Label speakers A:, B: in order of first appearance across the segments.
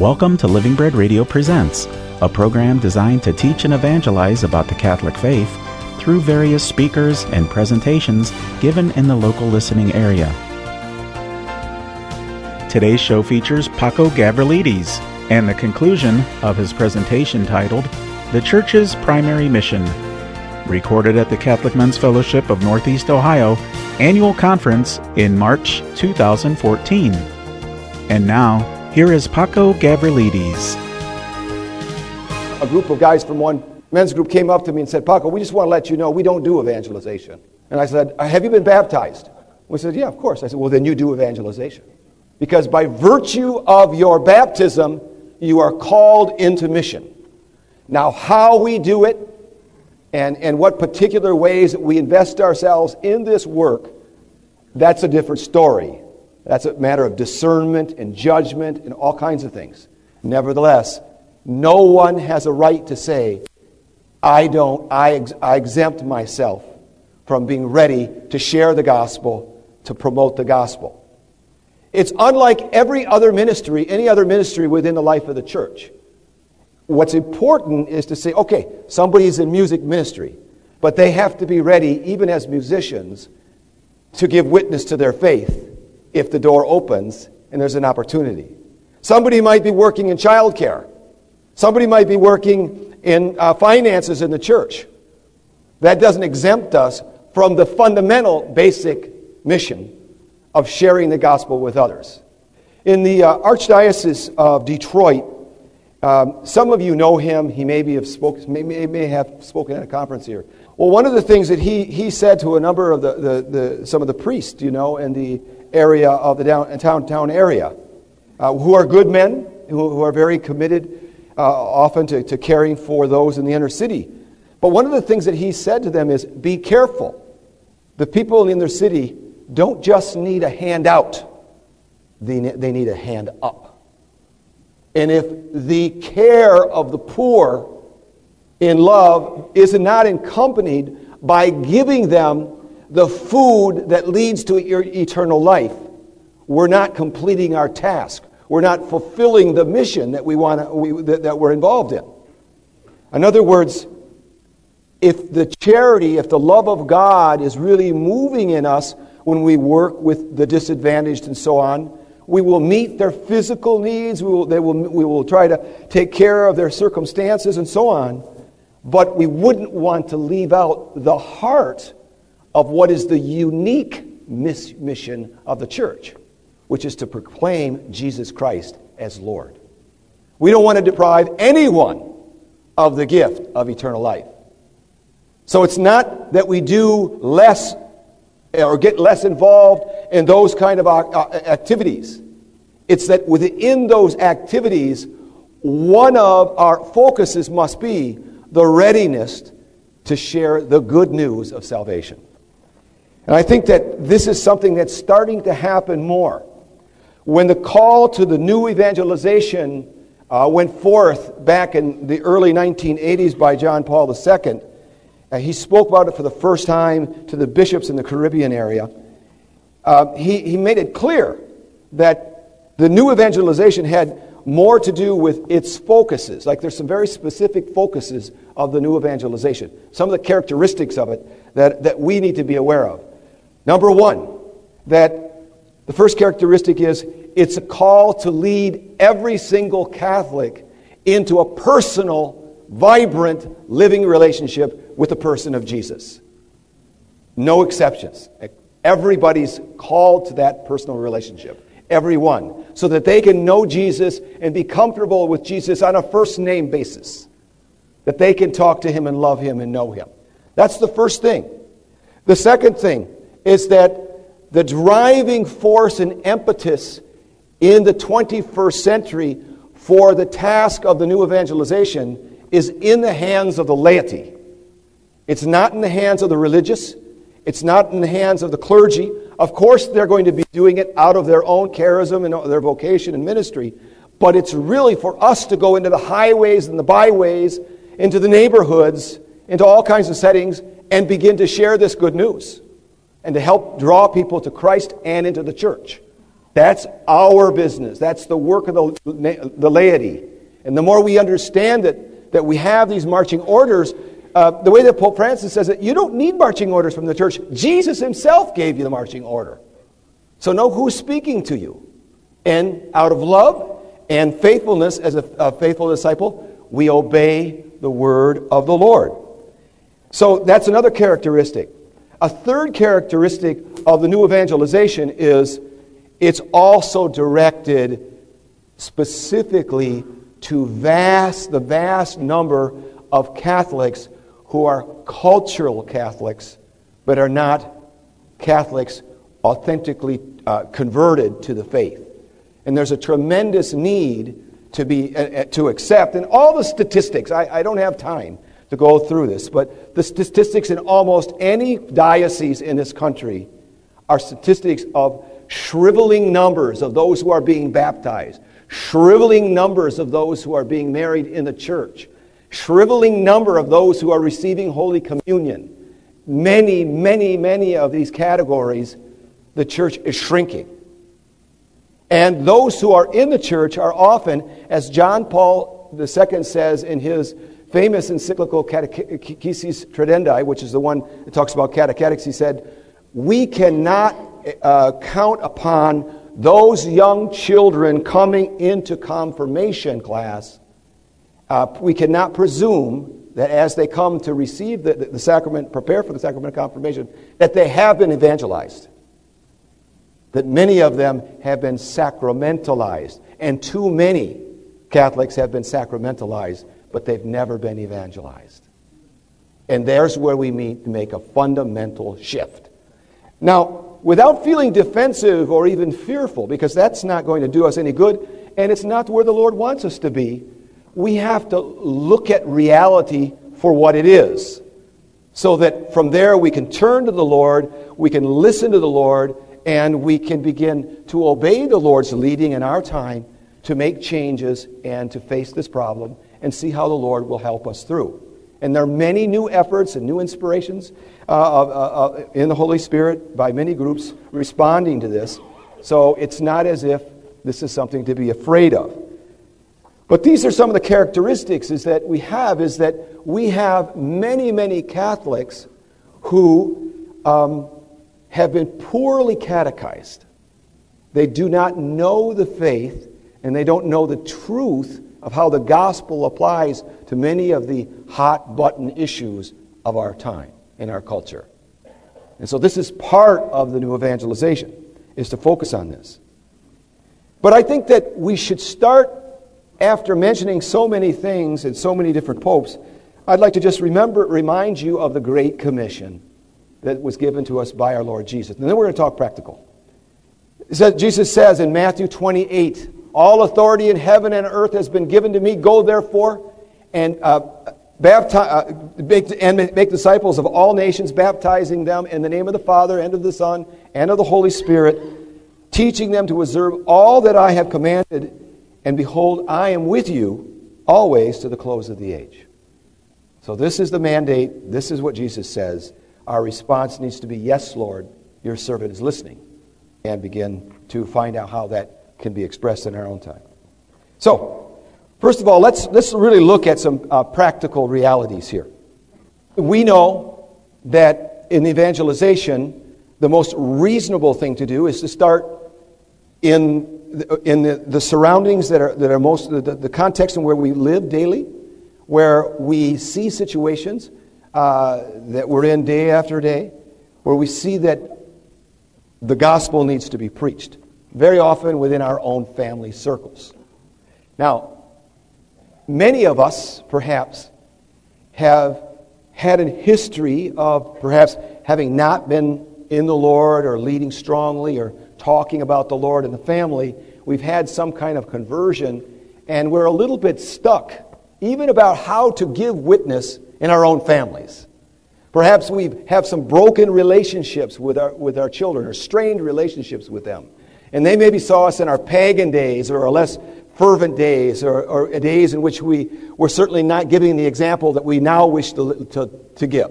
A: Welcome to Living Bread Radio Presents, a program designed to teach and evangelize about the Catholic faith through various speakers and presentations given in the local listening area. Today's show features Paco Gavrilides and the conclusion of his presentation titled The Church's Primary Mission, recorded at the Catholic Men's Fellowship of Northeast Ohio annual conference in March 2014. And now, here is Paco Gavrilides.
B: A group of guys from one men's group came up to me and said, Paco, we just want to let you know we don't do evangelization. And I said, uh, Have you been baptized? We said, Yeah, of course. I said, Well, then you do evangelization. Because by virtue of your baptism, you are called into mission. Now, how we do it and, and what particular ways that we invest ourselves in this work, that's a different story. That's a matter of discernment and judgment and all kinds of things. Nevertheless, no one has a right to say, I don't, I, ex- I exempt myself from being ready to share the gospel, to promote the gospel. It's unlike every other ministry, any other ministry within the life of the church. What's important is to say, okay, somebody's in music ministry, but they have to be ready, even as musicians, to give witness to their faith if the door opens and there's an opportunity. Somebody might be working in childcare. Somebody might be working in uh, finances in the church. That doesn't exempt us from the fundamental basic mission of sharing the gospel with others. In the uh, Archdiocese of Detroit, um, some of you know him. He maybe have spoken, may, may, may have spoken at a conference here. Well, one of the things that he, he said to a number of the, the, the some of the priests, you know, and the area of the downtown town area, uh, who are good men, who, who are very committed uh, often to, to caring for those in the inner city. But one of the things that he said to them is be careful. The people in their city don't just need a handout, they, they need a hand up. And if the care of the poor in love is not accompanied by giving them the food that leads to eternal life, we're not completing our task. We're not fulfilling the mission that, we want we, that, that we're involved in. In other words, if the charity, if the love of God is really moving in us when we work with the disadvantaged and so on, we will meet their physical needs, we will, they will, we will try to take care of their circumstances and so on, but we wouldn't want to leave out the heart of what is the unique mission of the church, which is to proclaim Jesus Christ as Lord. We don't want to deprive anyone of the gift of eternal life. So it's not that we do less or get less involved in those kind of uh, activities. It's that within those activities, one of our focuses must be the readiness to share the good news of salvation. And I think that this is something that's starting to happen more. When the call to the new evangelization uh, went forth back in the early 1980s by John Paul II, uh, he spoke about it for the first time to the bishops in the Caribbean area. Uh, he, he made it clear that the new evangelization had more to do with its focuses. Like there's some very specific focuses of the new evangelization, some of the characteristics of it that, that we need to be aware of. Number one, that the first characteristic is it's a call to lead every single Catholic into a personal, vibrant, living relationship with the person of Jesus. No exceptions. Everybody's called to that personal relationship. Everyone. So that they can know Jesus and be comfortable with Jesus on a first name basis. That they can talk to him and love him and know him. That's the first thing. The second thing is that the driving force and impetus in the 21st century for the task of the new evangelization is in the hands of the laity. It's not in the hands of the religious. It's not in the hands of the clergy. Of course, they're going to be doing it out of their own charism and their vocation and ministry. But it's really for us to go into the highways and the byways, into the neighborhoods, into all kinds of settings, and begin to share this good news and to help draw people to Christ and into the church. That's our business. That's the work of the, the laity. And the more we understand that, that we have these marching orders, uh, the way that Pope Francis says it, you don't need marching orders from the church. Jesus himself gave you the marching order. So know who's speaking to you. And out of love and faithfulness as a, a faithful disciple, we obey the word of the Lord. So that's another characteristic. A third characteristic of the new evangelization is it's also directed specifically to vast, the vast number of Catholics who are cultural Catholics but are not Catholics authentically uh, converted to the faith. And there's a tremendous need to, be, uh, uh, to accept. And all the statistics, I, I don't have time to go through this, but the statistics in almost any diocese in this country are statistics of shriveling numbers of those who are being baptized, shriveling numbers of those who are being married in the church, shriveling number of those who are receiving Holy Communion. Many, many, many of these categories, the church is shrinking. And those who are in the church are often, as John Paul II says in his famous encyclical Catechesis Tradendae, which is the one that talks about catechetics, he said, We cannot uh, count upon those young children coming into confirmation class. Uh, we cannot presume that as they come to receive the, the, the sacrament, prepare for the sacrament of confirmation, that they have been evangelized that many of them have been sacramentalized. And too many Catholics have been sacramentalized, but they've never been evangelized. And there's where we meet to make a fundamental shift. Now, without feeling defensive or even fearful, because that's not going to do us any good, and it's not where the Lord wants us to be, we have to look at reality for what it is. So that from there we can turn to the Lord, we can listen to the Lord, and we can begin to obey the Lord's leading in our time to make changes and to face this problem and see how the Lord will help us through. And there are many new efforts and new inspirations uh, uh, uh, in the Holy Spirit by many groups responding to this. So it's not as if this is something to be afraid of. But these are some of the characteristics is that we have is that we have many, many Catholics who um, have been poorly catechized. They do not know the faith and they don't know the truth of how the gospel applies to many of the hot button issues of our time in our culture. And so this is part of the new evangelization is to focus on this. But I think that we should start after mentioning so many things and so many different popes, I'd like to just remember remind you of the great commission that was given to us by our Lord Jesus. And then we're going to talk practical. Jesus says in Matthew 28, All authority in heaven and earth has been given to me. Go therefore and uh, baptize, uh, make, and make disciples of all nations, baptizing them in the name of the Father and of the Son and of the Holy Spirit, teaching them to observe all that I have commanded. And behold, I am with you always to the close of the age. So this is the mandate. This is what Jesus says our response needs to be, Yes, Lord, your servant is listening, and begin to find out how that can be expressed in our own time. So, first of all, let's, let's really look at some uh, practical realities here. We know that in evangelization, the most reasonable thing to do is to start in, the, in the, the surroundings that are, that are most, the, the context in where we live daily, where we see situations uh, that we're in day after day, where we see that the gospel needs to be preached, very often within our own family circles. Now, many of us, perhaps, have had a history of perhaps having not been in the Lord or leading strongly or talking about the Lord in the family. We've had some kind of conversion, and we're a little bit stuck, even about how to give witness in our own families. Perhaps we have some broken relationships with our, with our children or strained relationships with them. And they maybe saw us in our pagan days or our less fervent days or, or days in which we were certainly not giving the example that we now wish to, to, to give.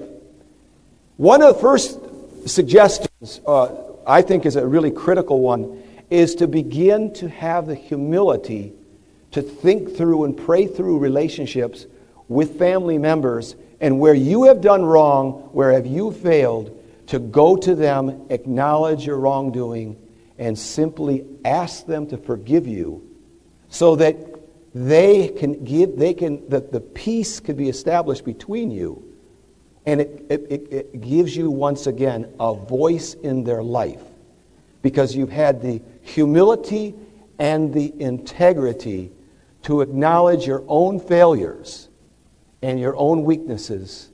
B: One of the first suggestions, uh, I think, is a really critical one, is to begin to have the humility to think through and pray through relationships with family members and where you have done wrong, where have you failed, to go to them, acknowledge your wrongdoing, and simply ask them to forgive you so that they can give, they can, that the peace can be established between you. And it, it, it gives you, once again, a voice in their life because you've had the humility and the integrity to acknowledge your own failures and your own weaknesses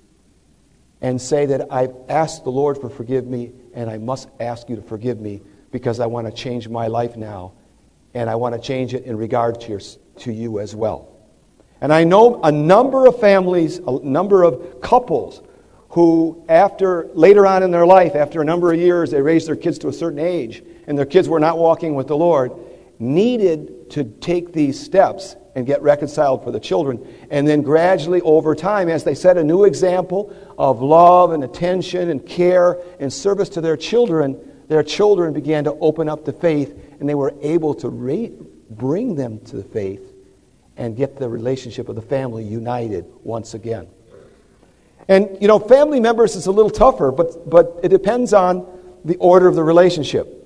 B: and say that I've asked the Lord for forgive me and I must ask you to forgive me because I want to change my life now and I want to change it in regard to, your, to you as well. And I know a number of families, a number of couples who, after later on in their life, after a number of years, they raised their kids to a certain age and their kids were not walking with the Lord, needed to take these steps and get reconciled for the children. And then gradually, over time, as they set a new example of love and attention and care and service to their children, their children began to open up the faith and they were able to re- bring them to the faith and get the relationship of the family united once again. And, you know, family members is a little tougher, but, but it depends on the order of the relationship.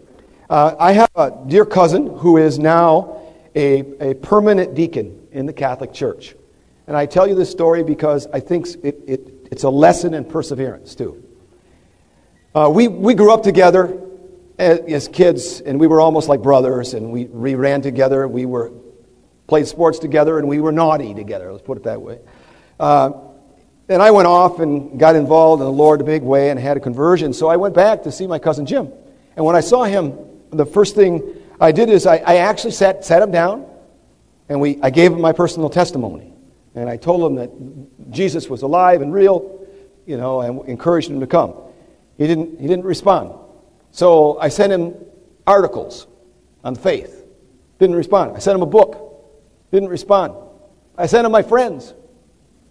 B: Uh, I have a dear cousin who is now a, a permanent deacon in the Catholic Church. And I tell you this story because I think it, it, it's a lesson in perseverance, too. Uh, we, we grew up together as, kids, and we were almost like brothers, and we, we ran together. We were played sports together, and we were naughty together, let's put it that way. Uh, and I went off and got involved in the Lord a big way and had a conversion. So I went back to see my cousin Jim. And when I saw him the first thing I did is I, I actually sat, sat him down and we, I gave him my personal testimony. And I told him that Jesus was alive and real, you know, and encouraged him to come. He didn't, he didn't respond. So I sent him articles on faith. Didn't respond. I sent him a book. Didn't respond. I sent him my friends.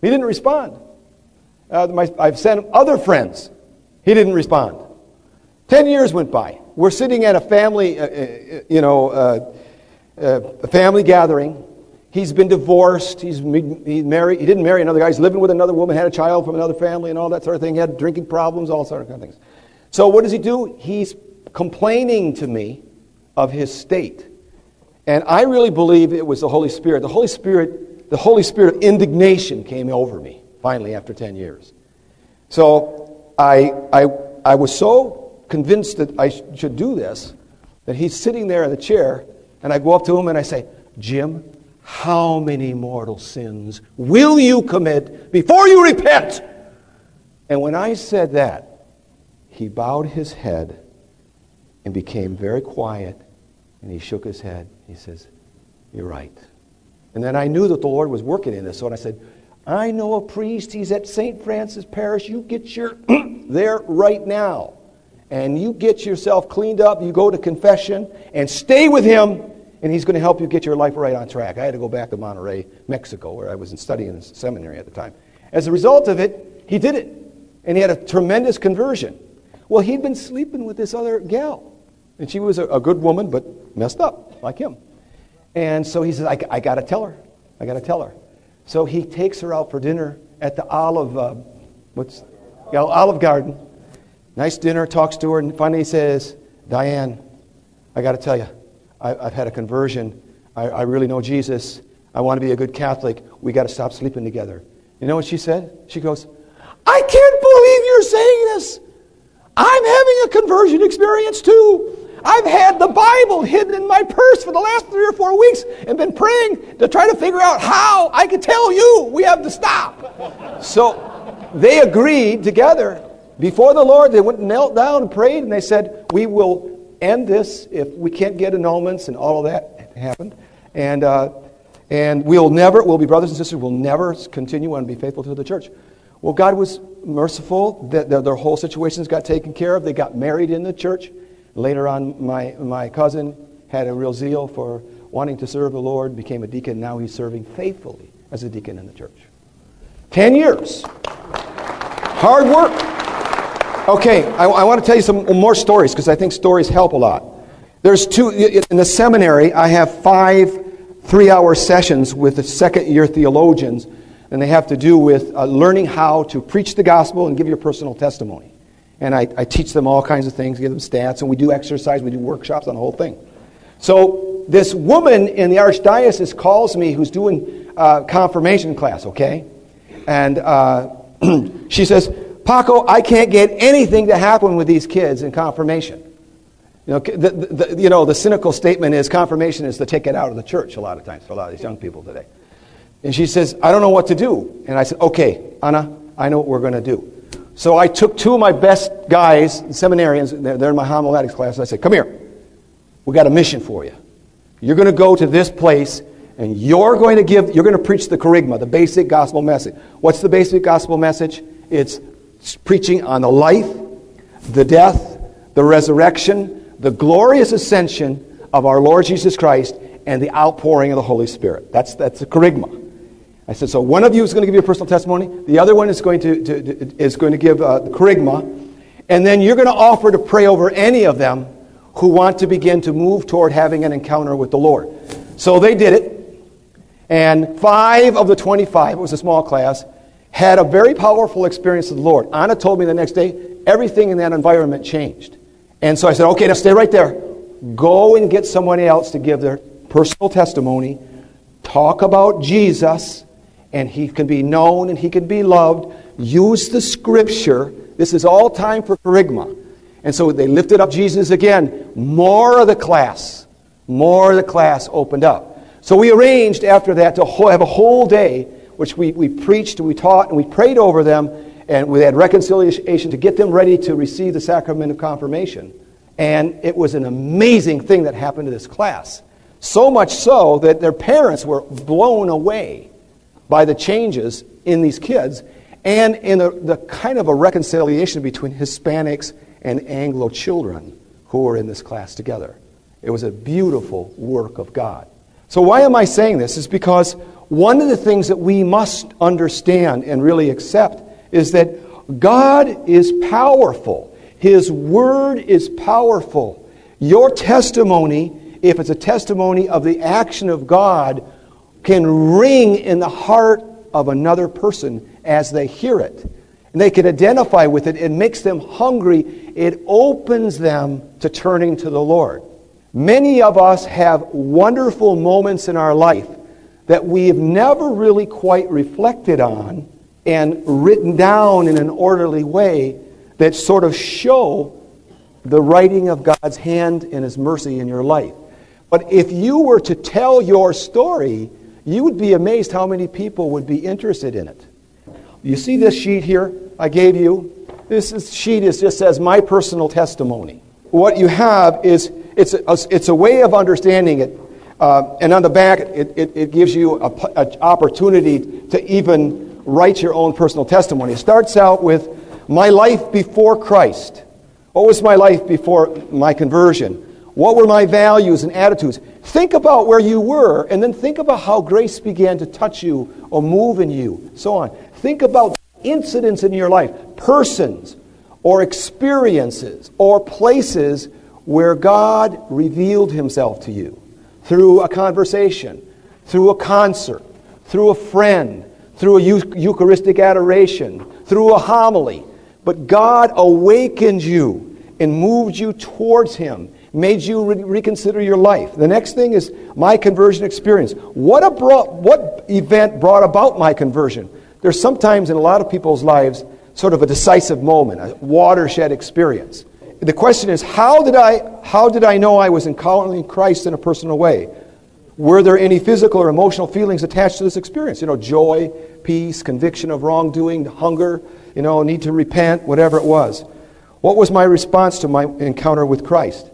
B: He didn't respond. Uh, my, I've sent him other friends. He didn't respond. Ten years went by. We're sitting at a family, uh, uh, you know, uh, uh, a family gathering. He's been divorced. He's he married. He didn't marry another guy. He's living with another woman, had a child from another family, and all that sort of thing. He had drinking problems, all sort of things. So what does he do? He's complaining to me of his state, and I really believe it was the Holy Spirit. The Holy Spirit, the Holy Spirit of indignation came over me finally after ten years. So I, I, I was so convinced that I should do this, that he's sitting there in the chair, and I go up to him and I say, Jim, how many mortal sins will you commit before you repent? And when I said that, he bowed his head and became very quiet, and he shook his head. He says, You're right. And then I knew that the Lord was working in this, so I said, I know a priest, he's at St. Francis Parish. You get your there right now and you get yourself cleaned up, you go to confession, and stay with Him, and He's going to help you get your life right on track. I had to go back to Monterrey, Mexico, where I was studying in seminary at the time. As a result of it, he did it, and he had a tremendous conversion. Well, he'd been sleeping with this other gal, and she was a, a good woman, but messed up, like him. And so he says, I, I got to tell her. I got to tell her. So he takes her out for dinner at the Olive, uh, what's, yeah, Olive Garden Nice dinner, talks to her, and finally he says, Diane, I got to tell you, I, have had a conversion. I, I really know Jesus. I want to be a good Catholic. We got to stop sleeping together. You know what she said? She goes, I can't believe you're saying this. I'm having a conversion experience too. I've had the Bible hidden in my purse for the last three or four weeks and been praying to try to figure out how I could tell you we have to stop. So they agreed together before the Lord, they went and knelt down and prayed, and they said, We will end this if we can't get annulments, and all of that happened. And, uh, and we'll never, we'll be brothers and sisters, we'll never continue and be faithful to the church. Well, God was merciful. That their, whole situations got taken care of. They got married in the church. Later on, my, my cousin had a real zeal for wanting to serve the Lord, became a deacon. Now he's serving faithfully as a deacon in the church. Ten years. Hard work. Okay, I, I want to tell you some more stories because I think stories help a lot. There's two, in the seminary, I have five three hour sessions with the second year theologians, and they have to do with uh, learning how to preach the gospel and give your personal testimony. And I, I teach them all kinds of things, give them stats, and we do exercise, we do workshops on the whole thing. So this woman in the archdiocese calls me who's doing uh, confirmation class, okay? And uh, she says, Paco, I can't get anything to happen with these kids in confirmation. You know, the, the, you know, the cynical statement is confirmation is the ticket out of the church a lot of times for a lot of these young people today. And she says, I don't know what to do. And I said, okay, Anna, I know what we're going to do. So I took two of my best guys, seminarians, they're, in my homiletics class, and I said, come here. We got a mission for you. You're going to go to this place and you're going to give, you're going to preach the kerygma, the basic gospel message. What's the basic gospel message? It's preaching on the life, the death, the resurrection, the glorious ascension of our Lord Jesus Christ and the outpouring of the Holy Spirit. That's, that's the kerygma. I said, so one of you is going to give your personal testimony, the other one is going to, to, to is going to give uh, the kerygma, and then you're going to offer to pray over any of them who want to begin to move toward having an encounter with the Lord. So they did it, and five of the 25, it was a small class, had a very powerful experience with the Lord. Anna told me the next day, everything in that environment changed. And so I said, okay, now stay right there. Go and get somebody else to give their personal testimony. Talk about Jesus, and he can be known and he can be loved. Use the scripture. This is all time for kerygma. And so they lifted up Jesus again. More of the class, more of the class opened up. So we arranged after that to have a whole day, which we, we preached and we taught and we prayed over them and we had reconciliation to get them ready to receive the sacrament of confirmation. And it was an amazing thing that happened to this class. So much so that their parents were blown away by the changes in these kids and in the, the kind of a reconciliation between Hispanics and Anglo children who were in this class together. It was a beautiful work of God. So, why am I saying this? Is because one of the things that we must understand and really accept is that God is powerful. His word is powerful. Your testimony, if it's a testimony of the action of God, can ring in the heart of another person as they hear it. And they can identify with it. It makes them hungry. It opens them to turning to the Lord. Many of us have wonderful moments in our life that we have never really quite reflected on and written down in an orderly way that sort of show the writing of God's hand and His mercy in your life. But if you were to tell your story, you would be amazed how many people would be interested in it. You see this sheet here I gave you? This is, sheet is, just says my personal testimony. What you have is it's a, it's a way of understanding it. Uh, and on the back, it, it, it gives you an opportunity to even write your own personal testimony. It starts out with my life before Christ. What was my life before my conversion? What were my values and attitudes? Think about where you were, and then think about how grace began to touch you or move in you, so on. Think about incidents in your life, persons or experiences or places where God revealed himself to you through a conversation, through a concert, through a friend, through a Eucharistic adoration, through a homily. But God awakened you and moved you towards Him, made you re- reconsider your life. The next thing is my conversion experience. What, what event brought about my conversion? There's sometimes in a lot of people's lives sort of a decisive moment, a watershed experience. The question is, how did I, how did I know I was encountering Christ in a personal way? Were there any physical or emotional feelings attached to this experience? You know, joy, peace, conviction of wrongdoing, hunger, you know, need to repent, whatever it was. What was my response to my encounter with Christ?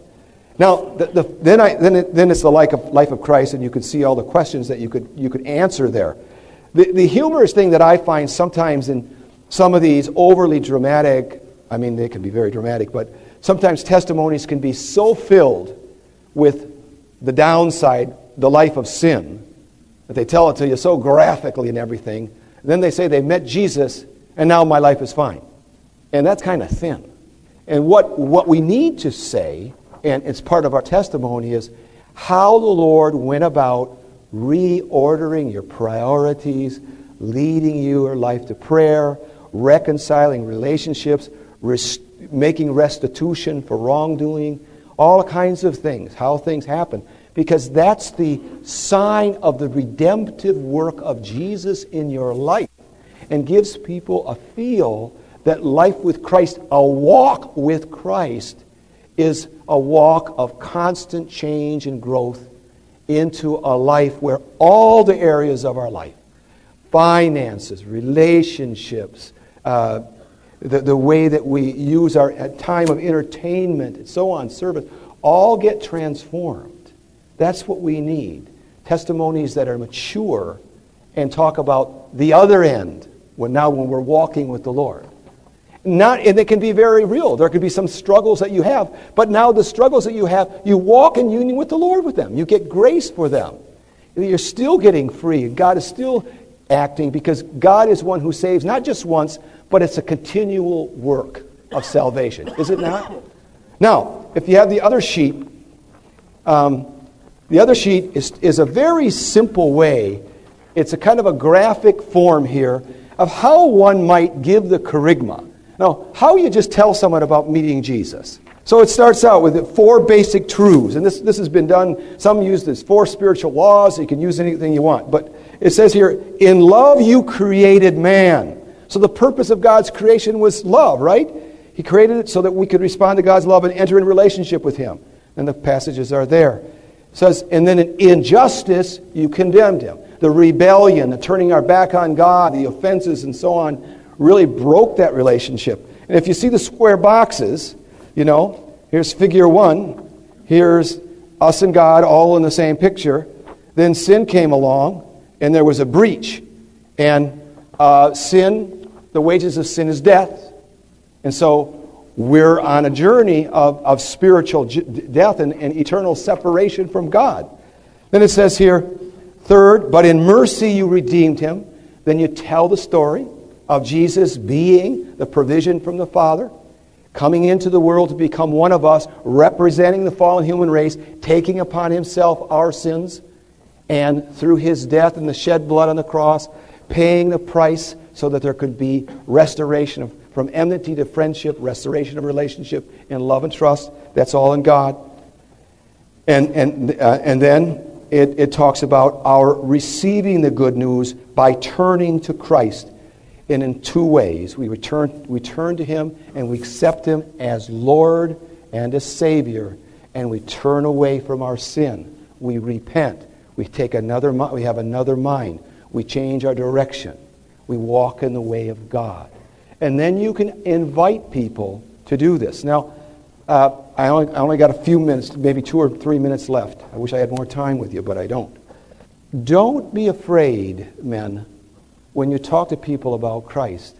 B: Now, the, the, then, I, then, it, then it's the life of, life of Christ, and you could see all the questions that you could, you could answer there. The, the humorous thing that I find sometimes in some of these overly dramatic, I mean, they can be very dramatic, but sometimes testimonies can be so filled with the downside the life of sin, that they tell it to you so graphically and everything. And then they say they met Jesus and now my life is fine. And that's kind of thin. And what, what we need to say and it's part of our testimony, is how the Lord went about reordering your priorities, leading your life to prayer, reconciling relationships, rest- making restitution for wrongdoing, all kinds of things, how things happen. Because that's the sign of the redemptive work of Jesus in your life and gives people a feel that life with Christ, a walk with Christ, is a walk of constant change and growth into a life where all the areas of our life finances, relationships, uh, the, the way that we use our time of entertainment, and so on, service, all get transformed. That's what we need. Testimonies that are mature and talk about the other end when now when we're walking with the Lord. Not, and they can be very real. There could be some struggles that you have, but now the struggles that you have, you walk in union with the Lord with them. You get grace for them. You're still getting free. God is still acting because God is one who saves not just once, but it's a continual work of salvation. Is it not? Now, if you have the other sheet, um, the other sheet is, is a very simple way. It's a kind of a graphic form here of how one might give the kerygma. Now, how you just tell someone about meeting Jesus? So it starts out with four basic truths, and this, this has been done. Some use this four spiritual laws. You can use anything you want. But it says here, In love you created man. So the purpose of God's creation was love, right? He created it so that we could respond to God's love and enter in relationship with Him. And the passages are there. It says, And then in injustice you condemned Him. The rebellion, the turning our back on God, the offenses, and so on really broke that relationship. And if you see the square boxes, you know, here's figure one, here's us and God all in the same picture. Then sin came along, and there was a breach. And uh, sin, the wages of sin is death. And so we're on a journey of, of spiritual j- death and, and eternal separation from God. Then it says here, third, but in mercy you redeemed him. Then you tell the story of Jesus being the provision from the Father, coming into the world to become one of us, representing the fallen human race, taking upon himself our sins, and through his death and the shed blood on the cross, paying the price so that there could be restoration of, from enmity to friendship, restoration of relationship and love and trust. That's all in God. And, and, uh, and then it, it talks about our receiving the good news by turning to Christ and in two ways. We return, we turn to Him and we accept Him as Lord and as Savior, and we turn away from our sin. We repent. We take another. We have another mind. We change our direction. We walk in the way of God, and then you can invite people to do this. Now, uh, I, only, I only got a few minutes, maybe two or three minutes left. I wish I had more time with you, but I don't. Don't be afraid, men, when you talk to people about Christ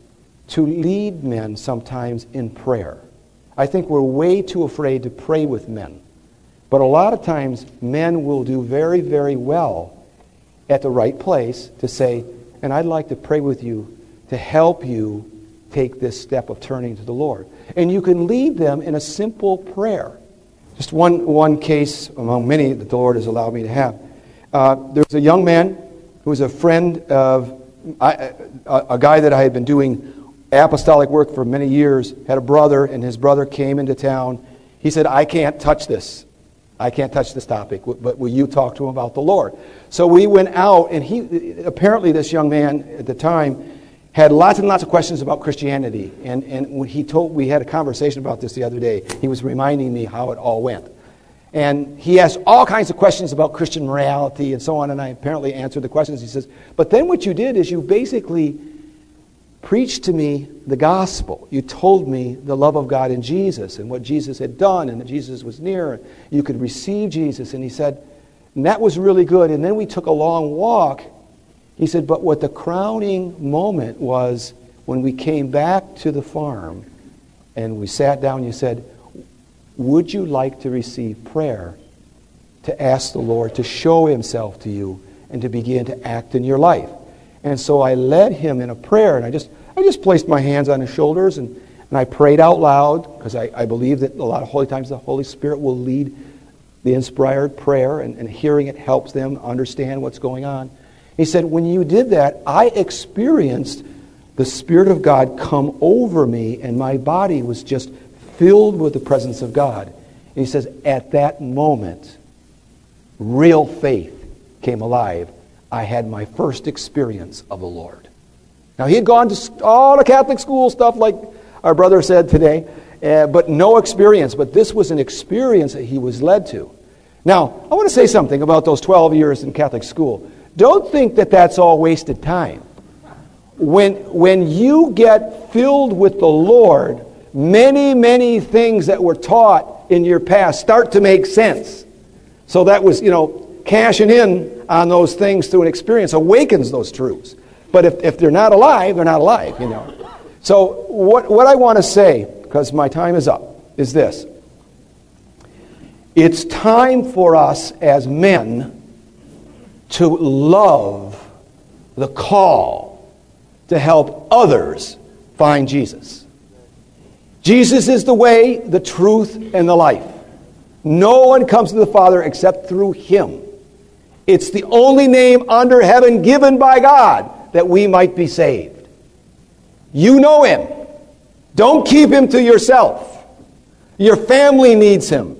B: to lead men sometimes in prayer. I think we're way too afraid to pray with men. But a lot of times, men will do very, very well at the right place to say, and I'd like to pray with you to help you take this step of turning to the Lord. And you can lead them in a simple prayer. Just one, one case among many that the Lord has allowed me to have. Uh, there was a young man who was a friend of I, a, a guy that I had been doing apostolic work for many years had a brother, and his brother came into town. He said, I can't touch this. I can't touch this topic, but will you talk to him about the Lord? So we went out, and he apparently this young man at the time had lots and lots of questions about Christianity. And, and when he told, we had a conversation about this the other day. He was reminding me how it all went. And he asked all kinds of questions about Christian morality and so on, and I apparently answered the questions. He says, But then what you did is you basically preached to me the gospel. You told me the love of God in Jesus and what Jesus had done and that Jesus was near. You could receive Jesus. And he said, and that was really good. And then we took a long walk. He said, But what the crowning moment was when we came back to the farm and we sat down, you said, would you like to receive prayer to ask the Lord to show himself to you and to begin to act in your life? And so I led him in a prayer, and I just, I just placed my hands on his shoulders, and And I prayed out loud because I, I believe that a lot of holy times the Holy Spirit will lead the inspired prayer, and, and hearing it helps them understand what's going on. He said, When you did that, I experienced the Spirit of God come over me, and my body was just filled with the presence of God. And he says, At that moment, real faith came alive. I had my first experience of the Lord. Now, he had gone to all the Catholic school stuff, like our brother said today, uh, but no experience. But this was an experience that he was led to. Now, I want to say something about those 12 years in Catholic school. Don't think that that's all wasted time. When, when you get filled with the Lord, many, many things that were taught in your past start to make sense. So that was, you know, cashing in on those things through an experience awakens those truths. But if, if they're not alive, they're not alive, you know. So what, what I want to say, because my time is up, is this. It's time for us as men to love the call to help others find Jesus. Jesus is the way, the truth, and the life. No one comes to the Father except through Him. It's the only name under heaven given by God that we might be saved. You know Him. Don't keep Him to yourself. Your family needs Him.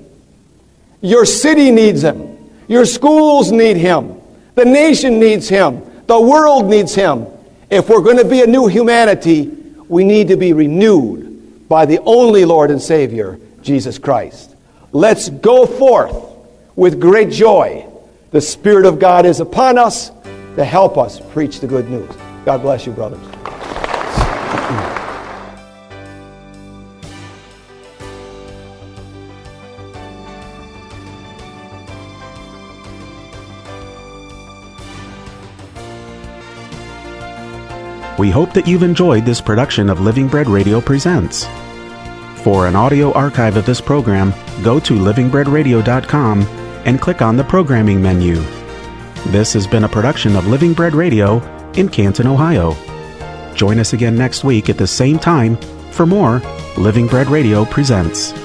B: Your city needs Him. Your schools need Him. The nation needs Him. The world needs Him. If we're going to be a new humanity, we need to be renewed by the only Lord and Savior, Jesus Christ. Let's go forth with great joy. The Spirit of God is upon us to help us preach the good news. God bless you, brothers.
A: We hope that you've enjoyed this production of Living Bread Radio Presents. For an audio archive of this program, go to livingbreadradio.com and click on the programming menu. This has been a production of Living Bread Radio in Canton, Ohio. Join us again next week at the same time for more Living Bread Radio Presents.